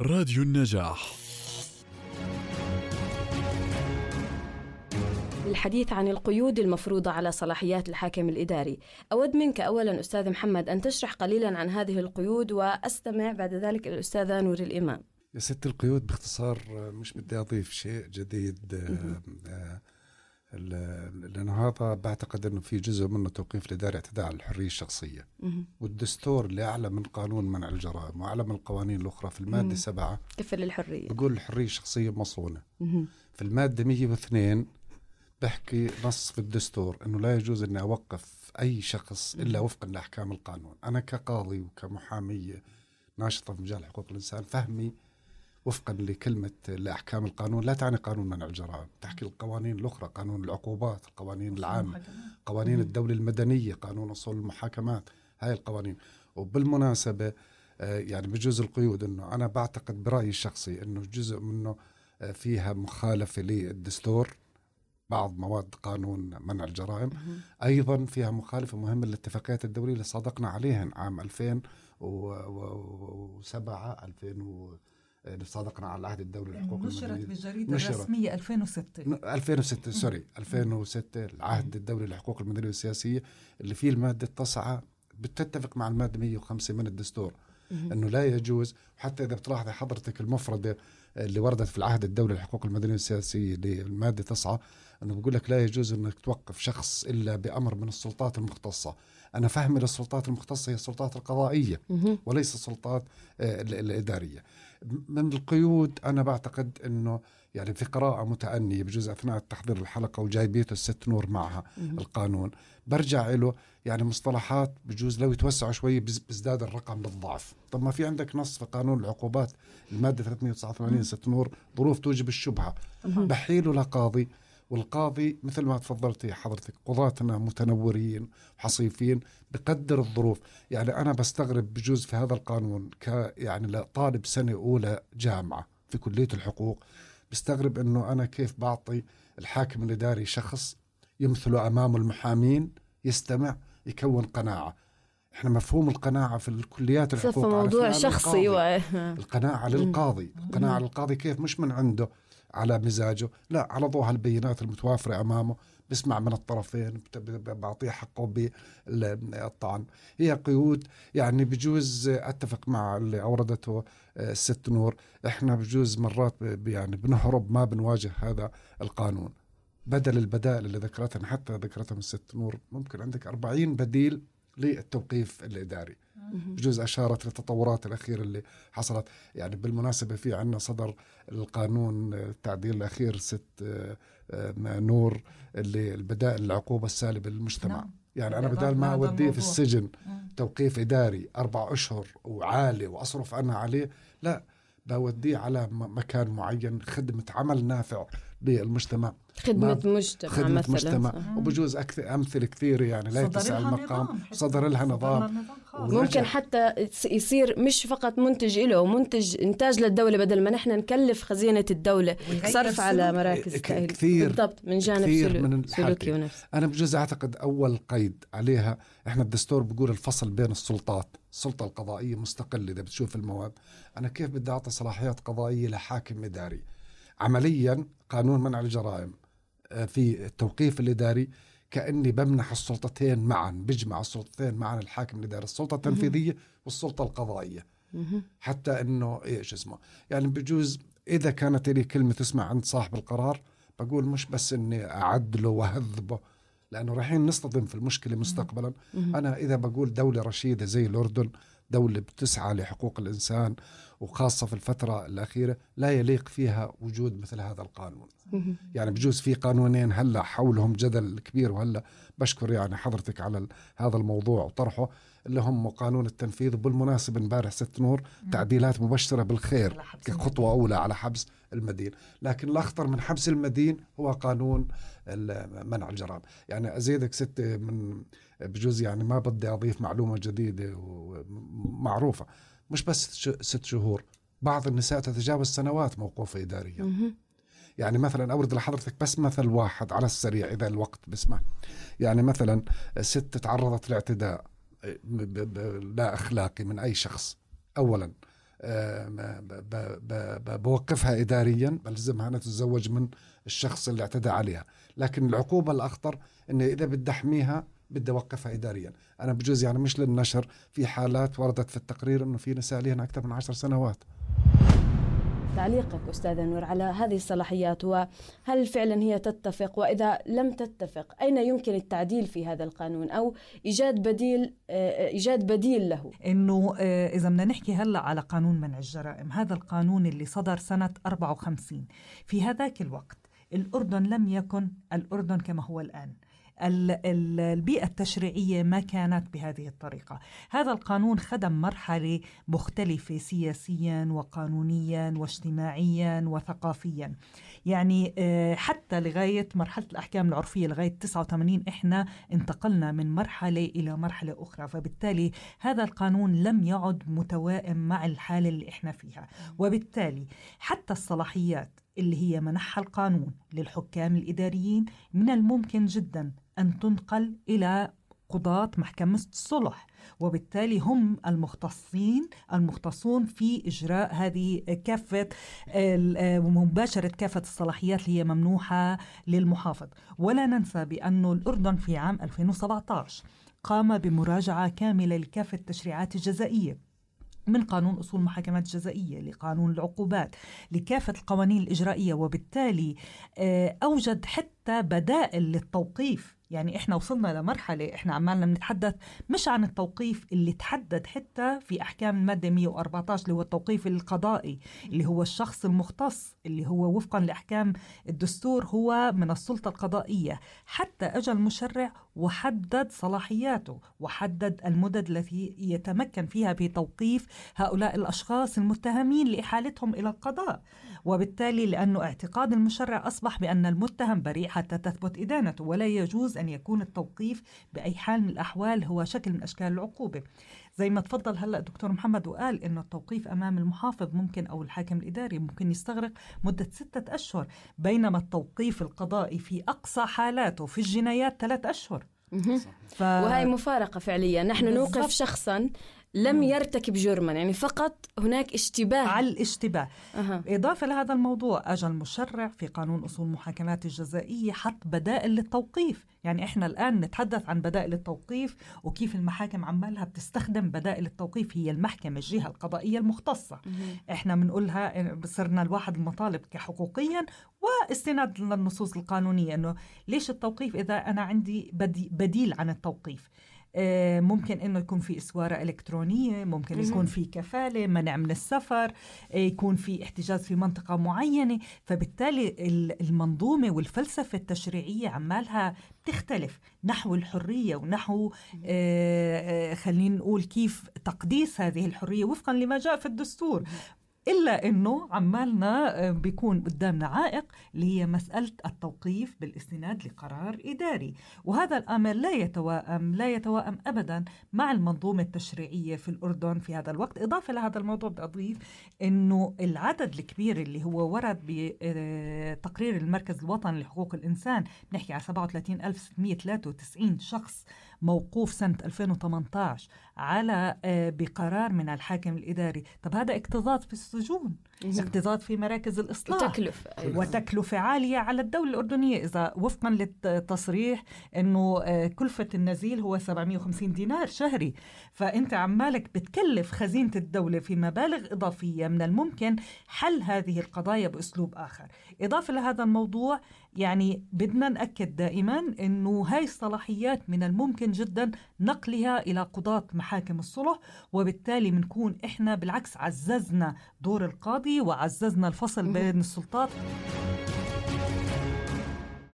راديو النجاح. الحديث عن القيود المفروضة على صلاحيات الحاكم الإداري. أود منك أولا أستاذ محمد أن تشرح قليلا عن هذه القيود وأستمع بعد ذلك الأستاذة نور الإمام. يا ست القيود باختصار مش بدي أضيف شيء جديد لأنه هذا بعتقد أنه في جزء منه توقيف الإداري اعتداء على الحرية الشخصية. والدستور اللي أعلى من قانون منع الجرائم وأعلى من القوانين الأخرى في المادة سبعة كفل الحرية. بقول الحرية الشخصية مصونة. في المادة 102 بحكي نص في الدستور إنه لا يجوز إني أوقف أي شخص إلا وفقا لأحكام القانون، أنا كقاضي وكمحامية ناشطة في مجال حقوق الإنسان فهمي وفقا لكلمة لأحكام القانون لا تعني قانون منع الجرائم، تحكي القوانين الأخرى، قانون العقوبات، القوانين العامة، قوانين الدولة المدنية، قانون أصول المحاكمات، هاي القوانين، وبالمناسبة آه، يعني بجوز القيود إنه أنا بعتقد برأيي الشخصي إنه جزء منه آه، فيها مخالفة للدستور بعض مواد قانون منع الجرائم. أيضا فيها مخالفة مهمة للاتفاقيات الدولية اللي صادقنا عليهن عام 2007 2000 اللي صادقنا على العهد الدولي للحقوق نشرت بالجريدة الرسمية 2006 2006 سوري. 2006 العهد الدولي للحقوق المدنية والسياسية اللي فيه المادة التاسعة. بتتفق مع المادة 105 من الدستور إنه لا يجوز. حتى إذا بتلاحظي حضرتك المفردة اللي وردت في العهد الدولي للحقوق المدنيه والسياسية للمادة 9 إنه بقول لك لا يجوز إنك توقف شخص إلا بأمر من السلطات المختصة. أنا فهمي للسلطات المختصة هي السلطات القضائية وليس السلطات آه، الإدارية. من القيود أنا بعتقد إنه يعني في قراءة متأنية بجوز أثناء تحضير الحلقة وجايبيته الست نور معها القانون برجع له يعني مصطلحات بجوز لو يتوسعوا شوي بيزداد الرقم بالضعف. طب ما في عندك نص في قانون العقوبات المادة 389 ست نور ظروف توجب الشبهة. بحيله لقاضي والقاضي مثل ما تفضلتي حضرتك قضاتنا متنورين حصيفين بقدر الظروف. يعني أنا بستغرب بجوز في هذا القانون ك يعني لطالب سنة أولى جامعة في كلية الحقوق بستغرب أنه أنا كيف بعطي الحاكم الإداري شخص يمثله أمامه المحامين يستمع يكون قناعة. إحنا مفهوم القناعة في الكليات الحقوق موضوع شخصي و... القناعة للقاضي القناعة للقاضي كيف؟ مش من عنده. على مزاجه. لا على ضوء البينات المتوافرة أمامه. بسمع من الطرفين بعطيه حقه بالطعن. هي قيود يعني بجوز أتفق مع اللي أوردته آه، الست نور. إحنا بجوز مرات يعني بنهرب ما بنواجه هذا القانون. بدل البدائل اللي ذكرتها حتى ذكرتها من الست نور ممكن عندك 40 بديل للتوقيف الإداري. بجوز أشارت للتطورات الأخيرة اللي حصلت. يعني بالمناسبة في عنا صدر القانون التعديل الأخير ست آه، نور اللي البدائل العقوبة السالبة للمجتمع. نعم. يعني أنا بدال ما أوديه في السجن توقيف إداري أربع أشهر وعالي وأصرف أنا عليه لا بوديه على مكان معين خدمة عمل نافع. للمجتمع خدمة مجتمع خدمة مثلا. مجتمع. وبجوز أكثر أمثلة كثيرة يعني لا يتسع المقام صدر لها نظام. ممكن حتى يصير مش فقط منتج له منتج إنتاج للدولة بدل ما نحن نكلف خزينة الدولة. صرف على مراكز التأهيل كثير بالضبط من جانب كثير من سلوكي ونفسي. أنا بجوز أعتقد أول قيد عليها إحنا الدستور بقول الفصل بين السلطات السلطة القضائية مستقلة إذا بتشوف المواد. أنا كيف بدي أعطي صلاحيات قضائية لحاكم إداري؟ عمليا قانون منع الجرائم آه، في التوقيف الإداري كأني بمنح السلطتين معا بجمع السلطتين معا الحاكم الإداري السلطة التنفيذية والسلطة القضائية. حتى أنه إيش اسمه يعني بجوز إذا كانت لي كلمة تسمع عند صاحب القرار بقول مش بس أني أعدله وأهذبه لأنه رايحين نصطدم في المشكلة مستقبلا. أنا إذا بقول دولة رشيدة زي الأردن دولة بتسعى لحقوق الإنسان وخاصة في الفترة الأخيرة لا يليق فيها وجود مثل هذا القانون. يعني بجوز في قانونين هلا حولهم جدل كبير وهلا بشكر يعني حضرتك على هذا الموضوع وطرحه اللي هم قانون التنفيذ وبالمناسبة امبارح ست نور تعديلات مبشرة بالخير كخطوة أولى على حبس المدين. لكن الأخطر من حبس المدين هو قانون منع الجرائم. يعني أزيدك ست من بجوز يعني ما بدي أضيف معلومة جديدة ومعروفة. مش بس ست شهور بعض النساء تتجاوز سنوات موقوفة إداريا. يعني مثلا أورد لحضرتك بس مثل واحد على السريع إذا الوقت بسمح. يعني مثلا ست تعرضت لاعتداء لا أخلاقي من أي شخص. أولا بوقفها إداريا بلزمها أنها تتزوج من الشخص اللي اعتدى عليها. لكن العقوبة الأخطر أنه إذا بدي أحميها بدي أوقفها إداريا. أنا بجوز يعني مش للنشر في حالات وردت في التقرير أنه في نساء لهن أكثر من عشر سنوات. تعليقك أستاذ نور على هذه الصلاحيات وهل فعلا هي تتفق؟ وإذا لم تتفق أين يمكن التعديل في هذا القانون؟ أو إيجاد بديل آه، إيجاد بديل له؟ إنه آه، إذا بدنا نحكي هلأ على قانون منع الجرائم هذا القانون اللي صدر سنة 54 في هذاك الوقت الأردن لم يكن الأردن كما هو الآن. البيئة التشريعية ما كانت بهذه الطريقة. هذا القانون خدم مرحلة مختلفة سياسيا وقانونيا واجتماعيا وثقافيا. يعني آه، حتى لغاية مرحلة الأحكام العرفية لغاية 89 إحنا انتقلنا من مرحلة إلى مرحلة أخرى. فبالتالي هذا القانون لم يعد متوائم مع الحالة اللي إحنا فيها. وبالتالي حتى الصلاحيات اللي هي منحها القانون للحكام الإداريين من الممكن جدا أن تنقل إلى قضاة محكمة الصلح وبالتالي هم المختصين المختصون في إجراء هذه كافة ومباشرة كافة الصلاحيات اللي هي ممنوحة للمحافظ. ولا ننسى بأن الأردن في عام 2017 قام بمراجعة كاملة لكافة التشريعات الجزائية من قانون أصول المحاكمات الجزائية لقانون العقوبات لكافة القوانين الإجرائية وبالتالي آه، أوجد حتى بدائل للتوقيف. يعني إحنا وصلنا لمرحلة إحنا عمالنا بنتحدث مش عن التوقيف اللي تحدد حتى في أحكام الماده 114 اللي هو التوقيف القضائي اللي هو الشخص المختص اللي هو وفقا لأحكام الدستور هو من السلطة القضائية. حتى اجى المشرع وحدد صلاحياته وحدد المدد التي يتمكن فيها بتوقيف هؤلاء الأشخاص المتهمين لإحالتهم إلى القضاء. وبالتالي لأنه اعتقاد المشرع أصبح بأن المتهم بريء حتى تثبت إدانته ولا يجوز أن يكون التوقيف بأي حال من الأحوال هو شكل من أشكال العقوبة. زي ما تفضل هلأ دكتور محمد وقال إنه التوقيف أمام المحافظ ممكن أو الحاكم الإداري ممكن يستغرق مدة ستة أشهر بينما التوقيف القضائي في أقصى حالاته في الجنايات ثلاث أشهر. ف... وهي مفارقة فعليا. نحن بالزبط. نوقف شخصا لم يرتكب جرما يعني فقط هناك اشتباه. على الاشتباه. أه. إضافة لهذا الموضوع أجى المشرع في قانون أصول المحاكمات الجزائية حط بدائل للتوقيف. يعني إحنا الآن نتحدث عن بدائل التوقيف وكيف المحاكم عمالها بتستخدم بدائل التوقيف هي المحكمة الجهة القضائية المختصة. أه. إحنا بنقولها صرنا الواحد المطالب كحقوقيا واستناد للنصوص القانونية أنه ليش التوقيف إذا أنا عندي بديل عن التوقيف؟ ممكن إنه يكون في إسوارة إلكترونية ممكن يكون في كفالة منع من السفر آه، يكون في احتجاز في منطقة معينة. فبالتالي المنظومة والفلسفة التشريعية عمالها تختلف نحو الحرية ونحو آه، خلينا نقول كيف تقديس هذه الحرية وفقا لما جاء في الدستور. إلا أنه عمالنا آه، بيكون قدامنا عائق اللي هي مسألة التوقيف بالاستناد لقرار إداري. وهذا الأمر لا يتوائم لا يتوائم أبدا مع المنظومة التشريعية في الأردن في هذا الوقت. إضافة لهذا الموضوع بدي أضيف أنه العدد الكبير اللي هو ورد بتقرير المركز الوطني لحقوق الإنسان نحكي على 37693 شخص موقوف سنة 2018 على آه، بقرار من الحاكم الإداري. طب هذا اكتظاظ في السجون. اكتظاظ في مراكز الإصلاح. وتكلفة. وتكلفة عالية على الدولة الأردنية. إذا وفقا للتصريح أنه آه، كلفة النزيل هو 750 دينار شهري. فأنت عمالك بتكلف خزينة الدولة في مبالغ إضافية من الممكن حل هذه القضايا بأسلوب آخر. إضافة لهذا الموضوع يعني بدنا نأكد دائما أنه هاي الصلاحيات من الممكن جدا نقلها إلى قضاة محاكم الصلح وبالتالي بنكون إحنا بالعكس عززنا دور القاضي وعززنا الفصل بين السلطات.